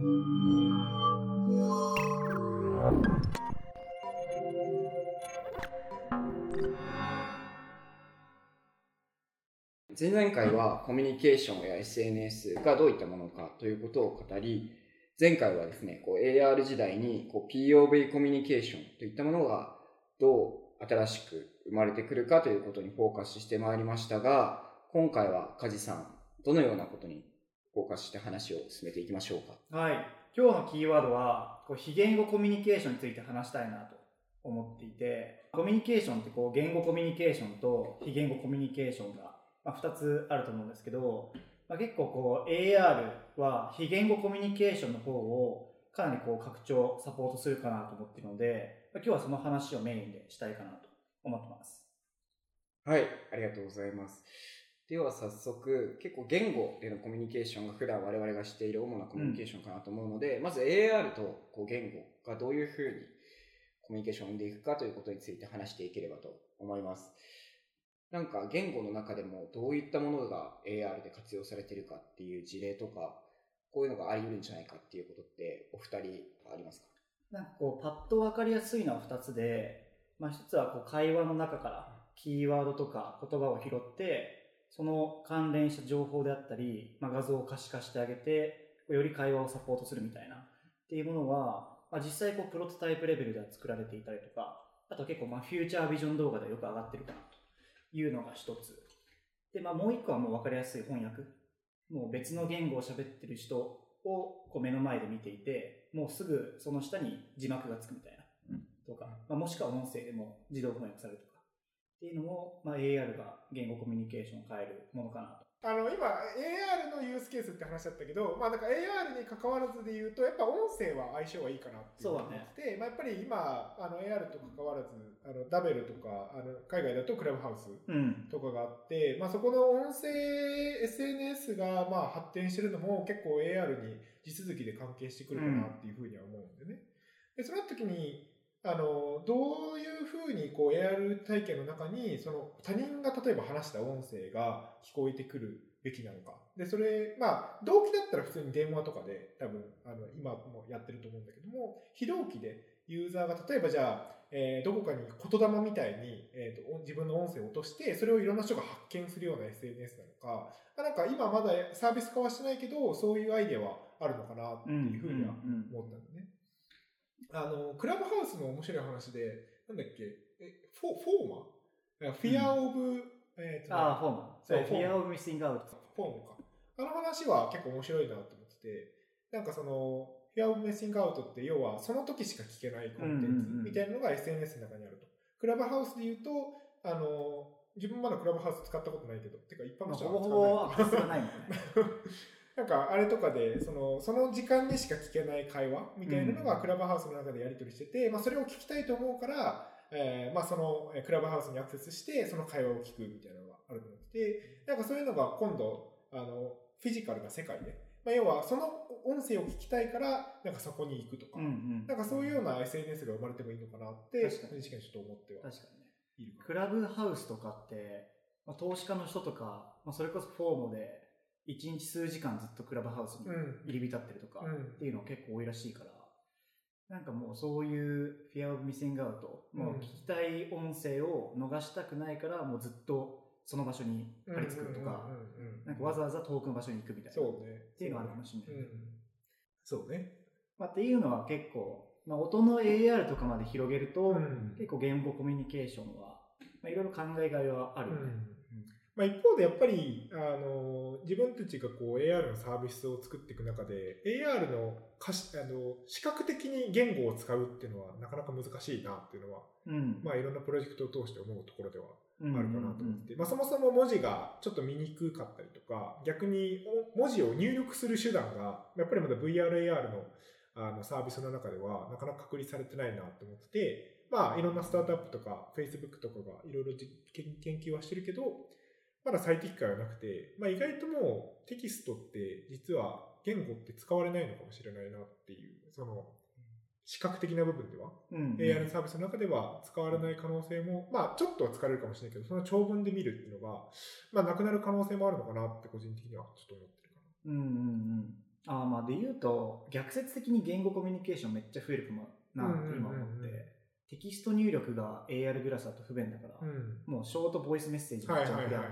前々回はコミュニケーションや SNS がどういったものかということを語り、前回はですね、こう AR 時代にこう POV コミュニケーションといったものがどう新しく生まれてくるかということにフォーカスしてまいりましたが、今回は梶さん、どのようなことにフォーカスして話を進めていきましょうか。はい。今日のキーワードは、こう非言語コミュニケーションについて話したいなと思っていて、コミュニケーションってこう言語コミュニケーションと非言語コミュニケーションがまあ、2つあると思うんですけど、まあ、結構こう AR は非言語コミュニケーションの方をかなりこう拡張、サポートするかなと思っているので、まあ、今日はその話をメインでしたいかなと思ってます。はい、ありがとうございます。では早速、結構言語でのコミュニケーションが普段我々がしている主なコミュニケーションかなと思うので、うん、まず AR とこう言語がどういうふうにコミュニケーションを生んでいくかということについて話していければと思います。なんか言語の中でもどういったものが AR で活用されてるかっていう事例とか、こういうのがあり得るんじゃないかっていうことってお二人ありますか？なんかこうパッと分かりやすいのは2つで、まあ、1つはこう会話の中からキーワードとか言葉を拾ってその関連した情報であったり、まあ、画像を可視化してあげてより会話をサポートするみたいなっていうものは、まあ、実際こうプロトタイプレベルでは作られていたりとかあと結構まあフューチャービジョン動画でよく上がってるかなというのが一つ。で、まあもう一個はもう分かりやすい翻訳。もう別の言語を喋ってる人をこう目の前で見ていて、もうすぐその下に字幕がつくみたいな。とか、まあ、もしくは音声でも自動翻訳されるとか。っていうのも、まあ、AR が言語コミュニケーションを変えるものかなと。あの今 AR のユースケースって話だったけど、まあ、なんか AR に関わらずで言うとやっぱ音声は相性がいいかなって思ってて、ね、まあ、やっぱり今あの AR と関わらずあのダベルとかあの海外だとクラブハウスとかがあって、うん、まあ、そこの音声 SNS がまあ発展してるのも結構 AR に地続きで関係してくるかなっていうふうには思うんでね。でその時にあの、どういうふうにこう AR 体験の中に、その他人が例えば話した音声が聞こえてくるべきなのか。で、それ、まあ、同期だったら普通に電話とかで多分、あの、今もやってると思うんだけども、非同期でユーザーが例えばじゃあ、えー、どこかに言霊みたいに、えーと、自分の音声を落として、それをいろんな人が発見するような SNS なのか、なんか今まだサービス化はしてないけど、そういうアイデアはあるのかなっていうふうには思ったんだね。あの、クラブハウスの面白い話で、なんだっけ、え、フォフォーマ？フィアオブ、えっ、と、ああ、フォーマそう、フィアオブミスイングアウト。フォーマか。あの話は結構面白いなと思ってて、なんかその、フィアオブミスイングアウトって要はその時しか聞けないコンテンツみたいなのが SNS の中にあると。クラブハウスで言うと、あの、自分まだクラブハウス使ったことないけど、てか一般の人は使わない。ほぼほぼないもんね。なんかあれとかで、その、その時間にしか聞けない会話みたいなのがクラブハウスの中でやり取りしてて、うん、まあそれを聞きたいと思うから、えー、まあそのクラブハウスにアクセスして、その会話を聞くみたいなのがあると思ってて、なんかそういうのが今度、あの、フィジカルな世界で、まあ、要はその音声を聞きたいから、なんかそこに行くとか、うんうん、なんかそういうような SNS が生まれてもいいのかなって、確かにちょっと思っては。確かにね。クラブハウスとかって、まあ、投資家の人とか、まあ、それこそフォームで、一日数時間ずっとクラブハウスに入り浸ってるとかっていうの結構多いらしいから、なんかもうそういうフィアオブミシングアウト、もう聞きたい音声を逃したくないからもうずっとその場所に張り付くとか、なんかわざわざ遠くの場所に行くみたいな。そうね。っていうのがあるかもしれない。そうね。まあ、っていうのは結構、まあ、音の AR とかまで広げると、結構言語コミュニケーションは、まあ、いろいろ考えがいはあるよね。まあ、一方でやっぱり、あの、自分たちがこう AR のサービスを作っていく中で、AR のかし、あの、視覚的に言語を使うっていうのはなかなか難しいなっていうのは、うん、まあいろんなプロジェクトを通して思うところではあるかなと思って、まあそもそも文字がちょっと見にくかったりとか、逆に文字を入力する手段が、やっぱりまだ VRAR のあのサービスの中ではなかなか確立されてないなと思ってて、まあいろんなスタートアップとか Facebook とかがいろいろ研究はしてるけど、まだ最適解はなくて、まあ、意外ともうテキストって実は言語って使われないのかもしれないなっていう、その、視覚的な部分では、うんうん、AI のサービスの中では使われない可能性も、まあちょっとは使われるかもしれないけど、その長文で見るっていうのが、まあなくなる可能性もあるのかなって個人的にはちょっと思ってるかな。うんうんうん。あまあで言うと逆説的に言語コミュニケーションめっちゃ増えるかもなって今思って、テキスト入力が AR グラスだと不便だから、うん、もうショートボイスメッセージめっちゃ不便みたいな。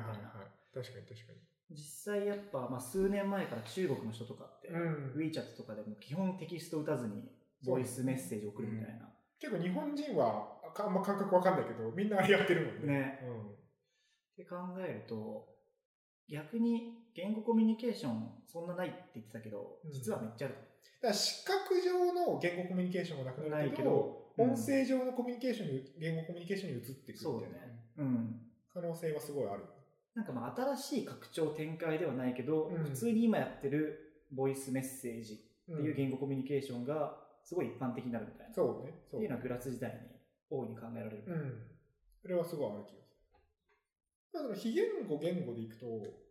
確かに確かに。実際やっぱ、まあ、数年前から中国の人とかって、うん、WeChat とかでも基本テキスト打たずにボイスメッセージ送るみたいな、結構日本人はあんま感覚わかんないけどみんなやってるもんね。ね、うん、って考えると逆に言語コミュニケーションそんなないって言ってたけど、実はめっちゃある。だから視覚上の言語コミュニケーションはなくなるけど、けど音声上のコミュニケーションに、言語コミュニケーションに移っていくみたいな、ね、うん、可能性はすごいある。なんかまあ新しい拡張展開ではないけど、うん、普通に今やってるボイスメッセージっていう言語コミュニケーションがすごい一般的になるみたいな。そうね。そうっていうのはグラス時代に大いに考えられる。うん。それはすごいある気がする。だから非言語言語でいくと、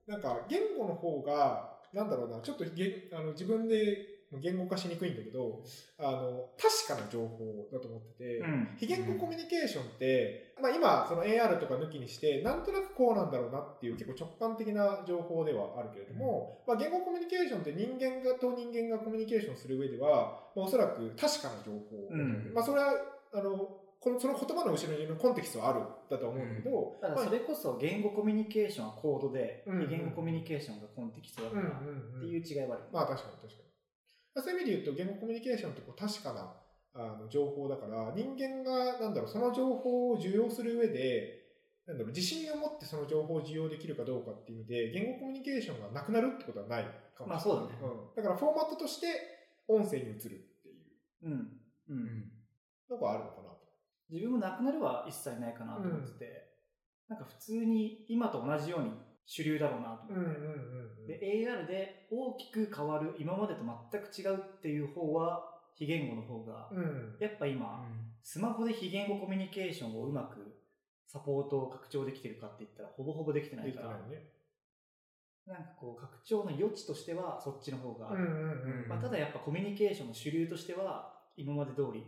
なんか言語の方が、なんだろうな、ちょっとげあの自分で言語化しにくいんだけど、あの、確かな情報だと思ってて、うん、非言語コミュニケーションって、まあ今、その AR とか抜きにして、なんとなくこうなんだろうなっていう結構直感的な情報ではあるけれども、うん、まあ言語コミュニケーションって人間がと人間がコミュニケーションする上では、まあ、おそらく確かな情報、う。ん、まあそれは、あの、このその言葉の後ろにいるコンテキストはあるだと思うんだけど、ただそれこそ言語コミュニケーションはコードで、うんうん、言語コミュニケーションがコンテキストだからっていう違いはある、まあ確かに確かに。そういう意味で言うと言語コミュニケーションってこう確かなあの情報だから人間がなんだろうその情報を受容する上でなんだろう自信を持ってその情報を受容できるかどうかっていう意味で言語コミュニケーションがなくなるってことはないかもしれない。まあそうだね。うん、だからフォーマットとして音声に移るっていう。うん。うん。のがあるのかな。自分もなくなるは一切ないかなと思ってて、うん、なんか普通に今と同じように主流だろうなと思って、で AR で大きく変わる今までと全く違うっていう方は非言語の方が、うん、やっぱ今、うん、スマホで非言語コミュニケーションをうまくサポートを拡張できてるかって言ったらほぼほぼできてないから、ね、なんかこう拡張の余地としてはそっちの方がある、まあ、ただやっぱコミュニケーションの主流としては今まで通り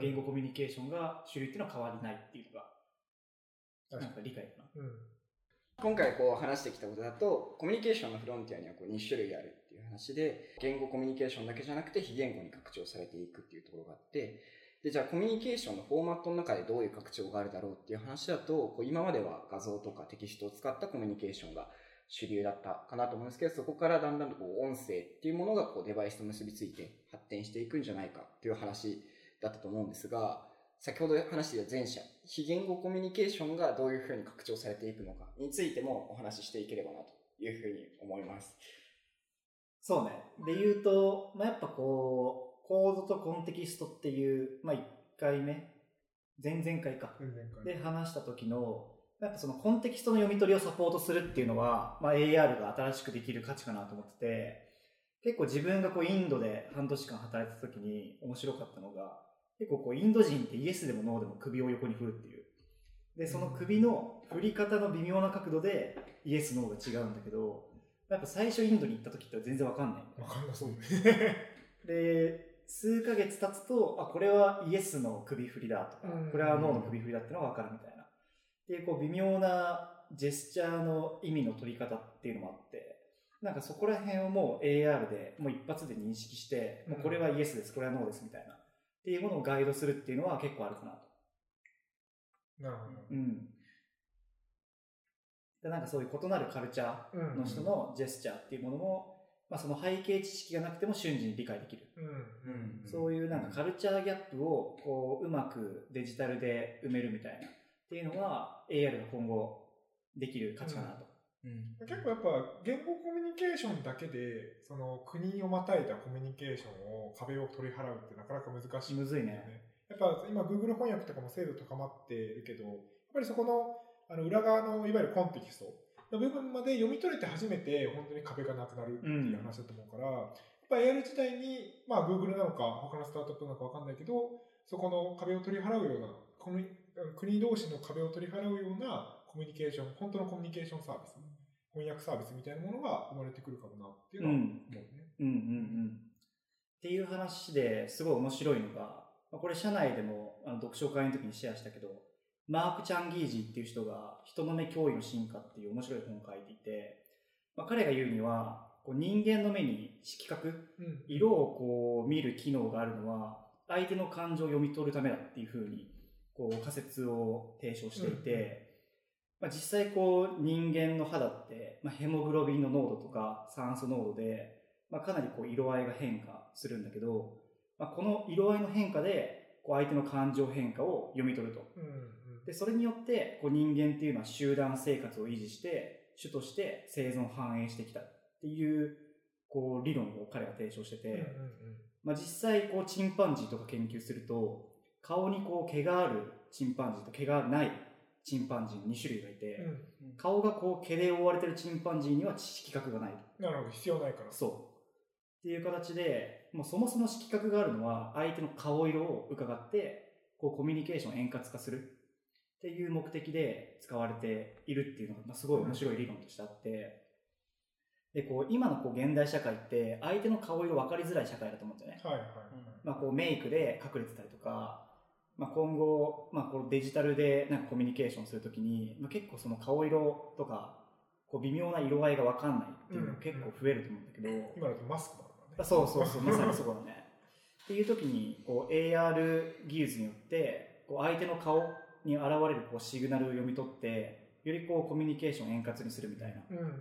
言語コミュニケーションが主流っていうのは変わりないっていうのが、なんか理解かな。うん今回こう話してきたことだと、コミュニケーションのフロンティアにはこう2種類あるっていう話で、言語コミュニケーションだけじゃなくて非言語に拡張されていくっていうところがあって、で、じゃあコミュニケーションのフォーマットの中でどういう拡張があるだろうっていう話だと、こう今までは画像とかテキストを使ったコミュニケーションが主流だったかなと思うんですけど、そこからだんだんとこう音声っていうものがこうデバイスと結びついて発展していくんじゃないかっていう話だったと思うんですが、先ほど話していた前者、非言語コミュニケーションがどういうふうに拡張されていくのかについてもお話ししていければなというふうに思います。そうね。で言うと、まあ、やっぱこう、コードとコンテキストっていう、まあ、1回目、前々回か、で話した時の、やっぱそのコンテキストの読み取りをサポートするっていうのは、まあ、AR が新しくできる価値かなと思ってて、結構自分がこうインドで半年間働いた時に面白かったのが、結構こうインド人ってイエスでもノーでも首を横に振るっていう。で、その首の振り方の微妙な角度でイエス、ノーが違うんだけど、やっぱ最初インドに行った時って全然わかんない。わかんなそうね。で、数ヶ月経つと、あ、これはイエスの首振りだとか、これはノーの首振りだってのがわかるみたいな。で、こう微妙なジェスチャーの意味の取り方っていうのもあって、なんかそこら辺をもう AR でもう一発で認識して、もうこれはイエスです、これはノーですみたいな。っていうものをガイドするっていうのは結構あるかなと。なるほど。うん。で、なんかそういう異なるカルチャーの人のジェスチャーっていうものも、まあその背景知識がなくても瞬時に理解できる。うん、そういうなんかカルチャーギャップをこううまくデジタルで埋めるみたいなっていうのは AR が今後できる価値かなと。うん、結構やっぱ言語コミュニケーションだけでその国をまたいだコミュニケーションを壁を取り払うってなかなか難しい、ね、むずいね。やっぱ今 Google 翻訳とかも精度高まってるけど、やっぱりそこのあの裏側のいわゆるコンテキストの部分まで読み取れて初めて本当に壁がなくなるっていう話だと思うから、うん、やっぱ AR 時代に、まあ Google なのか他のスタートアップなのかわかんないけど、そこの壁を取り払うような、国同士の壁を取り払うようなコミュニケーション、本当のコミュニケーションサービス。翻訳サービスみたいなものが生まれてくるかもなっていうのは思うね。うん、うん、うん。うんっていう話ですごい面白いのが、これ社内でもあの読書会の時にシェアしたけど、マーク・チャンギージっていう人が人の目脅威の進化っていう面白い本を書いていて、まあ、彼が言うには、こう人間の目に色覚、色をこう見る機能があるのは、相手の感情を読み取るためだっていうふうに、こう仮説を提唱していて、まあ、実際こう人間の肌って、まあ、ヘモグロビンの濃度とか酸素濃度で、まあ、かなりこう色合いが変化するんだけど、まあ、この色合いの変化でこう相手の感情変化を読み取ると。でそれによってこう人間っていうのは集団生活を維持して主として生存繁栄してきたっていうこう理論を彼が提唱してて、まあ、実際こうチンパンジーとか研究すると顔にこう毛があるチンパンジーと毛がないチンパンジーの2種類がいて、うん、顔がこう毛で覆われてるチンパンジーには色覚がない。なるほど必要ないから。そう。っていう形でもうそもそも色覚があるのは相手の顔色を伺ってこうコミュニケーションを円滑化する。っていう目的で使われているっていうのが、まあ、すごい面白い理論としてあって、でこう今のこう現代社会って相手の顔色分かりづらい社会だと思うんですよね。はいはいはい。まあ、こうメイクで隠れてたりとかまあ、今後、まあ、このデジタルでなんかコミュニケーションするときに、まあ、結構その顔色とかこう微妙な色合いが分かんないっていうのが結構増えると思うんだけど、うん、今だとマスクだからね。そうそうそうまさにそこだね。っていう時にこう AR 技術によってこう相手の顔に現れるこうシグナルを読み取ってよりこうコミュニケーションを円滑にするみたいな、うんうんうんうん、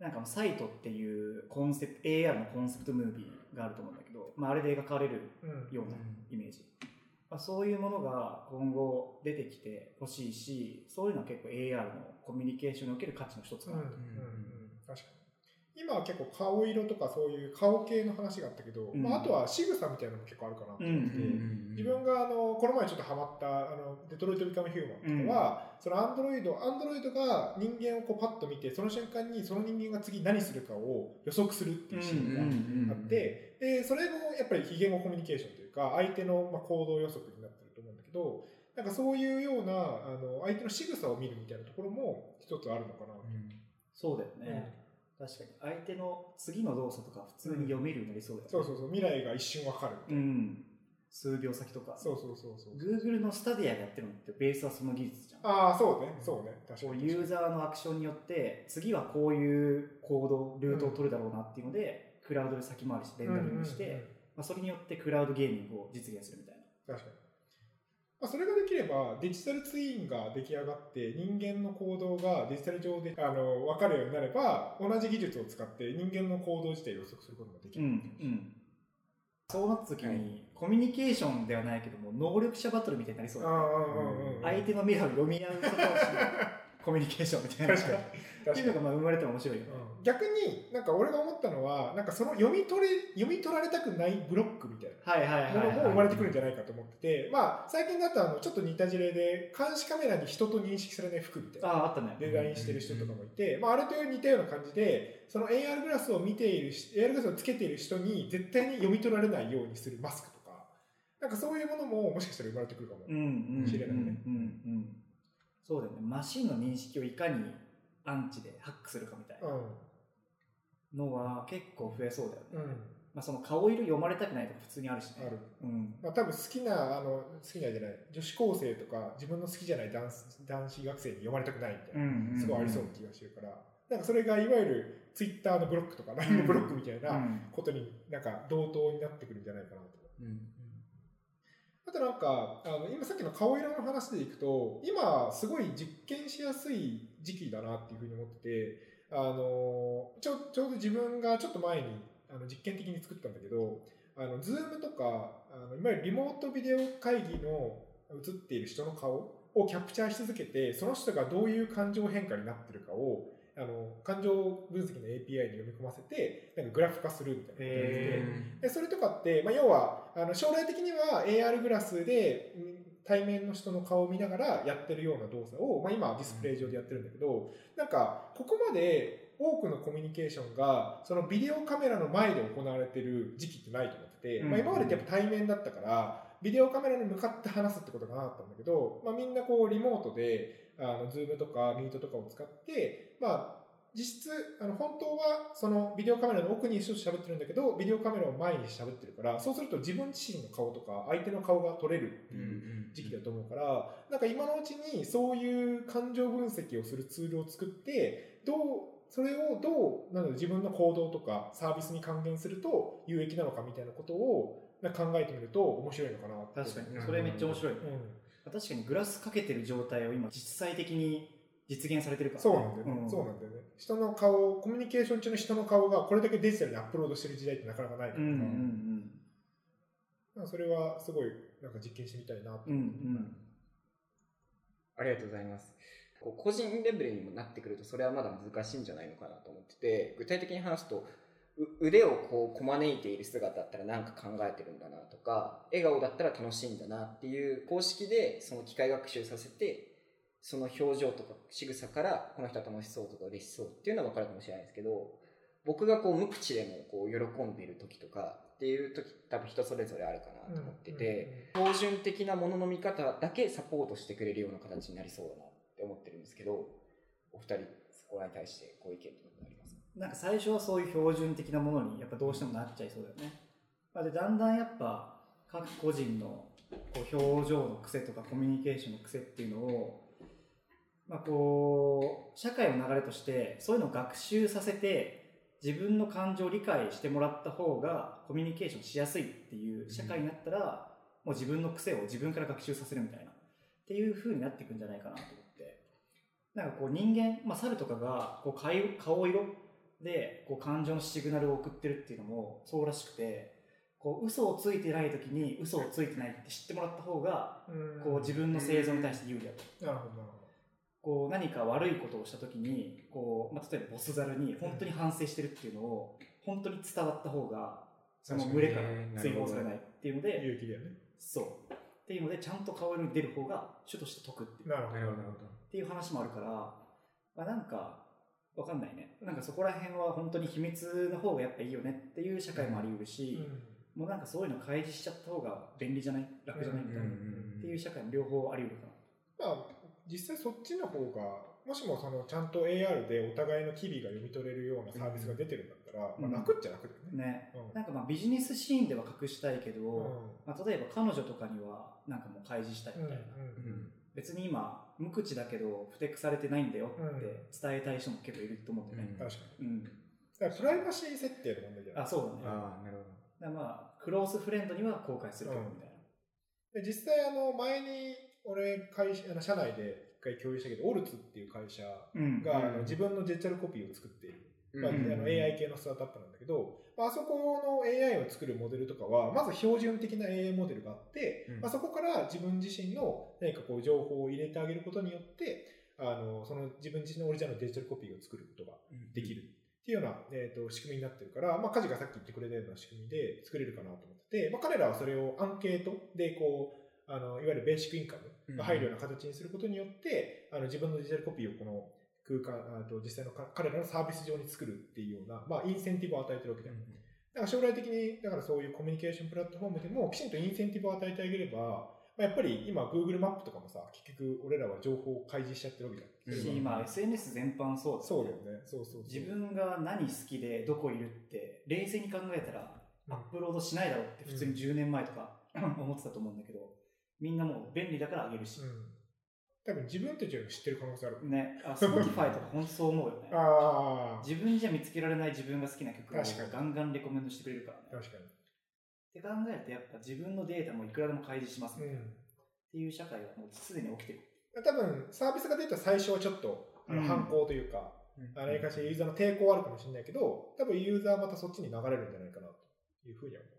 なんかサイトっていうコンセプト AR のコンセプトムービーがあると思うんだけど、まあ、あれで描かれるようなイメージ、まあ、そういうものが今後出てきてほしいし、そういうのは結構 AR のコミュニケーションにおける価値の一つかなと。うんうんうん、確かに。今は結構顔色とかそういう顔系の話があったけど、うん、まあ、あとは仕草みたいなのも結構あるかなと思って、自分があのこの前ちょっとハマったあのデトロイト・ビカム・ヒューマンとかは、うん、そのアンドロイドアンドロイドが人間をこうパッと見てその瞬間にその人間が次何するかを予測するっていうシーンがあって、でそれもやっぱり非言語コミュニケーションか相手のまあ行動予測になってると思うんだけどなんかそういうようなあの相手の仕草を見るみたいなところも一つあるのかな、うん、そうだよね、確かに。相手の次の動作とか普通に読めるようになりそうだよね、そうそうそう。未来が一瞬わかるうん。数秒先とか。そうそうそうそう。Google のスタディアでやってるのってベースはその技術じゃん。ああそうね。そうね。確かに。ユーザーのアクションによって次はこういう行動ルートを取るだろうなっていうので、うん、クラウドで先回りしてレンダリングして、まあ、それによってクラウドゲーミングを実現するみたいな。確かに。まあ、それができればデジタルツインが出来上がって人間の行動がデジタル上であの分かるようになれば同じ技術を使って人間の行動自体を予測することができる、うんうん、そうなった時に、はい、コミュニケーションではないけども能力者バトルみたいになりそうだね、相手の未来を読み合うことをしコミュニケーションみたいな。確かに。っていうのがまあ生まれても面白いよね、うん、逆になんか俺が思ったのはなんかその読み取り読み取られたくないブロックみたいなものも生まれてくるんじゃないかと思ってて、まあ最近だとあのちょっと似た事例で監視カメラに人と認識されない服みたいなああったね。デザインしてる人とかもいて、まああれと似たような感じでその AR グラスを見ている AR グラスをつけている人に絶対に読み取られないようにするマスクとかなんかそういうものももしかしたら生まれてくるかもしれないね。うんうんうん。うんそうだよね。マシンの認識をいかにアンチでハックするかみたいなのは結構増えそうだよね、うん。まあ、その顔色読まれたくないとか普通にあるしね。ある、うん。まあ、多分好きなあの好きなじゃない女子高生とか自分の好きじゃない男男子学生に読まれたくないみたいな、うんうん、すごいありそうな気がしてるから。なんかそれがいわゆるツイッターのブロックとか LINE のブロックみたいなことになんか同等になってくるんじゃないかなと。うん。あとなんか、あの、今さっきの顔色の話でいくと、今すごい実験しやすい時期だなっていうふうに思ってて、あの、ちょ、ちょうど自分がちょっと前に、あの、実験的に作ったんだけど、あの、 Zoom とか、あの、いわゆるリモートビデオ会議の映っている人の顔をキャプチャーし続けて、その人がどういう感情変化になってるかを、あの、感情分析の API に読み込ませて、なんかグラフ化するみたいなことで。で、それとかって、まあ、要は、あの、将来的には AR グラスで、対面の人の顔を見ながらやってるような動作を、まあ、今はディスプレイ上でやってるんだけど、なんか、ここまで多くのコミュニケーションが、そのビデオカメラの前で行われてる時期ってないと思ってて、まあ、今までってやっぱ対面だったから、ビデオカメラに向かって話すってことがなかったんだけど、まあ、みんなこうリモートで、あの、 Zoom とか Meet とかを使って、まあ、実質、あの、本当は、その、ビデオカメラの奥に一緒に喋ってるんだけど、ビデオカメラを前に喋ってるから、そうすると自分自身の顔とか、相手の顔が撮れるっていう時期だと思うから、なんか今のうちに、そういう感情分析をするツールを作って、どうそれをどうなの自分の行動とかサービスに還元すると有益なのかみたいなことを考えてみると面白いのかな確かに。それめっちゃ面白い、ね、うん、確かにグラスかけてる状態を今実際的に実現されてるから、ね、そうなんだよね、うん、そうなんだよね。人の顔コミュニケーション中の人の顔がこれだけデジタルにアップロードしてる時代ってなかなかないから、うんうんうん、それはすごいなんか実験してみたいな。と、うんうん、ありがとうございます。こう個人レベルにもなってくるとそれはまだ難しいんじゃないのかなと思ってて具体的に話すと腕をこうこまねいている姿だったら何か考えてるんだなとか笑顔だったら楽しいんだなっていう公式でその機械学習させてその表情とか仕草からこの人は楽しそうとか嬉しそうっていうのは分かるかもしれないですけど僕がこう無口でもこう喜んでいる時とかっていう時多分人それぞれあるかなと思ってて、標準的なものの見方だけサポートしてくれるような形になりそうだなって思ってるんですけどお二人そこらに対してこういう意見とかありますなんか最初はそういう標準的なものにやっぱどうしてもなっちゃいそうだよね。まあ、でだんだんやっぱ各個人のこう表情の癖とかコミュニケーションの癖っていうのを、まあ、こう社会の流れとしてそういうのを学習させて自分の感情を理解してもらった方がコミュニケーションしやすいっていう社会になったら、もう自分の癖を自分から学習させるみたいなっていう風になっていくんじゃないかなと思って。なんかこう人間、まあ、猿とかがこう顔色でこう感情のシグナルを送ってるっていうのもそうらしくてこう嘘をついてない時に嘘をついてないって知ってもらった方がこう自分の生存に対して有利だと。なるほどこう何か悪いことをした時にこう、まあ、例えばボスザルに本当に反省してるっていうのを本当に伝わった方がその群れから追放されないっていうので勇気だよね。そう。っていうのでちゃんと顔色に出る方が主として得っていう。なるほどっていう話もあるから、まあ、なんかわかんないね。なんかそこら辺は本当に秘密の方がやっぱいいよねっていう社会もあり得るし、うん、もうなんかそういうの開示しちゃった方が便利じゃない？楽じゃない？みたいな、っていう社会も両方あり得るかな。まあ、実際そっちの方が、もしもそのちゃんと AR でお互いの機微が読み取れるようなサービスが出てるんだったら、うん、まあ楽っちゃ楽だよね。ね、うん、なんかまあビジネスシーンでは隠したいけど、まあ、例えば彼女とかにはなんかもう開示したいみたいな。別に今無口だけどふてくされてないんだよって伝えたい人も結構いると思うんだよね、うん、確かに、うん、だからプライバシー設定の問題じゃない？あそうだね。あなるほど。だまあクロースフレンドには公開するけどみたいな、で実際あの前に俺会社あの社内で一回共有したけどオルツっていう会社が、あの自分のデジタルコピーを作っている。まあ、あの AI 系のスタートアップなんだけど、まあ、あそこの AI を作るモデルとかは、まず標準的な AI モデルがあって、うん、まあ、そこから自分自身の何かこう情報を入れてあげることによって、あの、その自分自身のオリジナルのデジタルコピーを作ることができる。っていうような、えっ、ー、と、仕組みになってるから、まあ、カジがさっき言ってくれたような仕組みで作れるかなと思ってて、まあ、彼らはそれをアンケートでこう、あの、いわゆるベーシックインカムが入るような形にすることによって、あの、自分のデジタルコピーをこの空間、あと実際の彼らのサービス上に作るっていうような、まあ、インセンティブを与えてるわけだよ。だから将来的に、だからそういうコミュニケーションプラットフォームでも、きちんとインセンティブを与えてあげれば、まあ、やっぱり今 Google マップとかもさ、結局俺らは情報を開示しちゃってるわけじゃん。し、今 SNS 全般そうだ、ね、そうだよね。そうそう自分が何好きでどこいるって、冷静に考えたら、アップロードしないだろうって普通に10年前とか、うん、思ってたと思うんだけど、みんなもう便利だからあげるし。うん多分自分たちより知ってる可能性ある。ね。あ、Spotify とか本当そう思うよね。ああ。自分じゃ見つけられない自分が好きな曲をガンガンレコメンドしてくれるからね。確かに。って考えるとやっぱ自分のデータもいくらでも開示しますね。うん、っていう社会はもうすでに起きてる。多分サービスが出た最初はちょっとあの反抗というか、うん、あの、かしユーザーの抵抗はあるかもしれないけど、多分ユーザーはまたそっちに流れるんじゃないかなというふうには思う。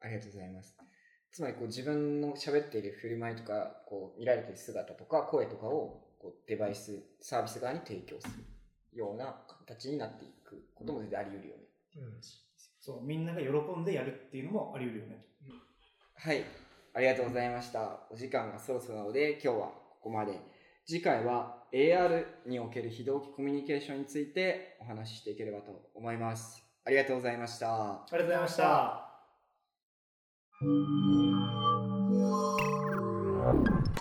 ありがとうございます。つまりこう自分の喋っている振る舞いとか、こう見られている姿とか声とかをこうデバイス、サービス側に提供するような形になっていくことも全然あり得るよね。うん。そう、みんなが喜んでやるっていうのもあり得るよね。うん、はい。ありがとうございました。お時間がそろそろなので、今日はここまで。次回は AR における非同期コミュニケーションについてお話ししていければと思います。ありがとうございました。ありがとうございました。Thank you.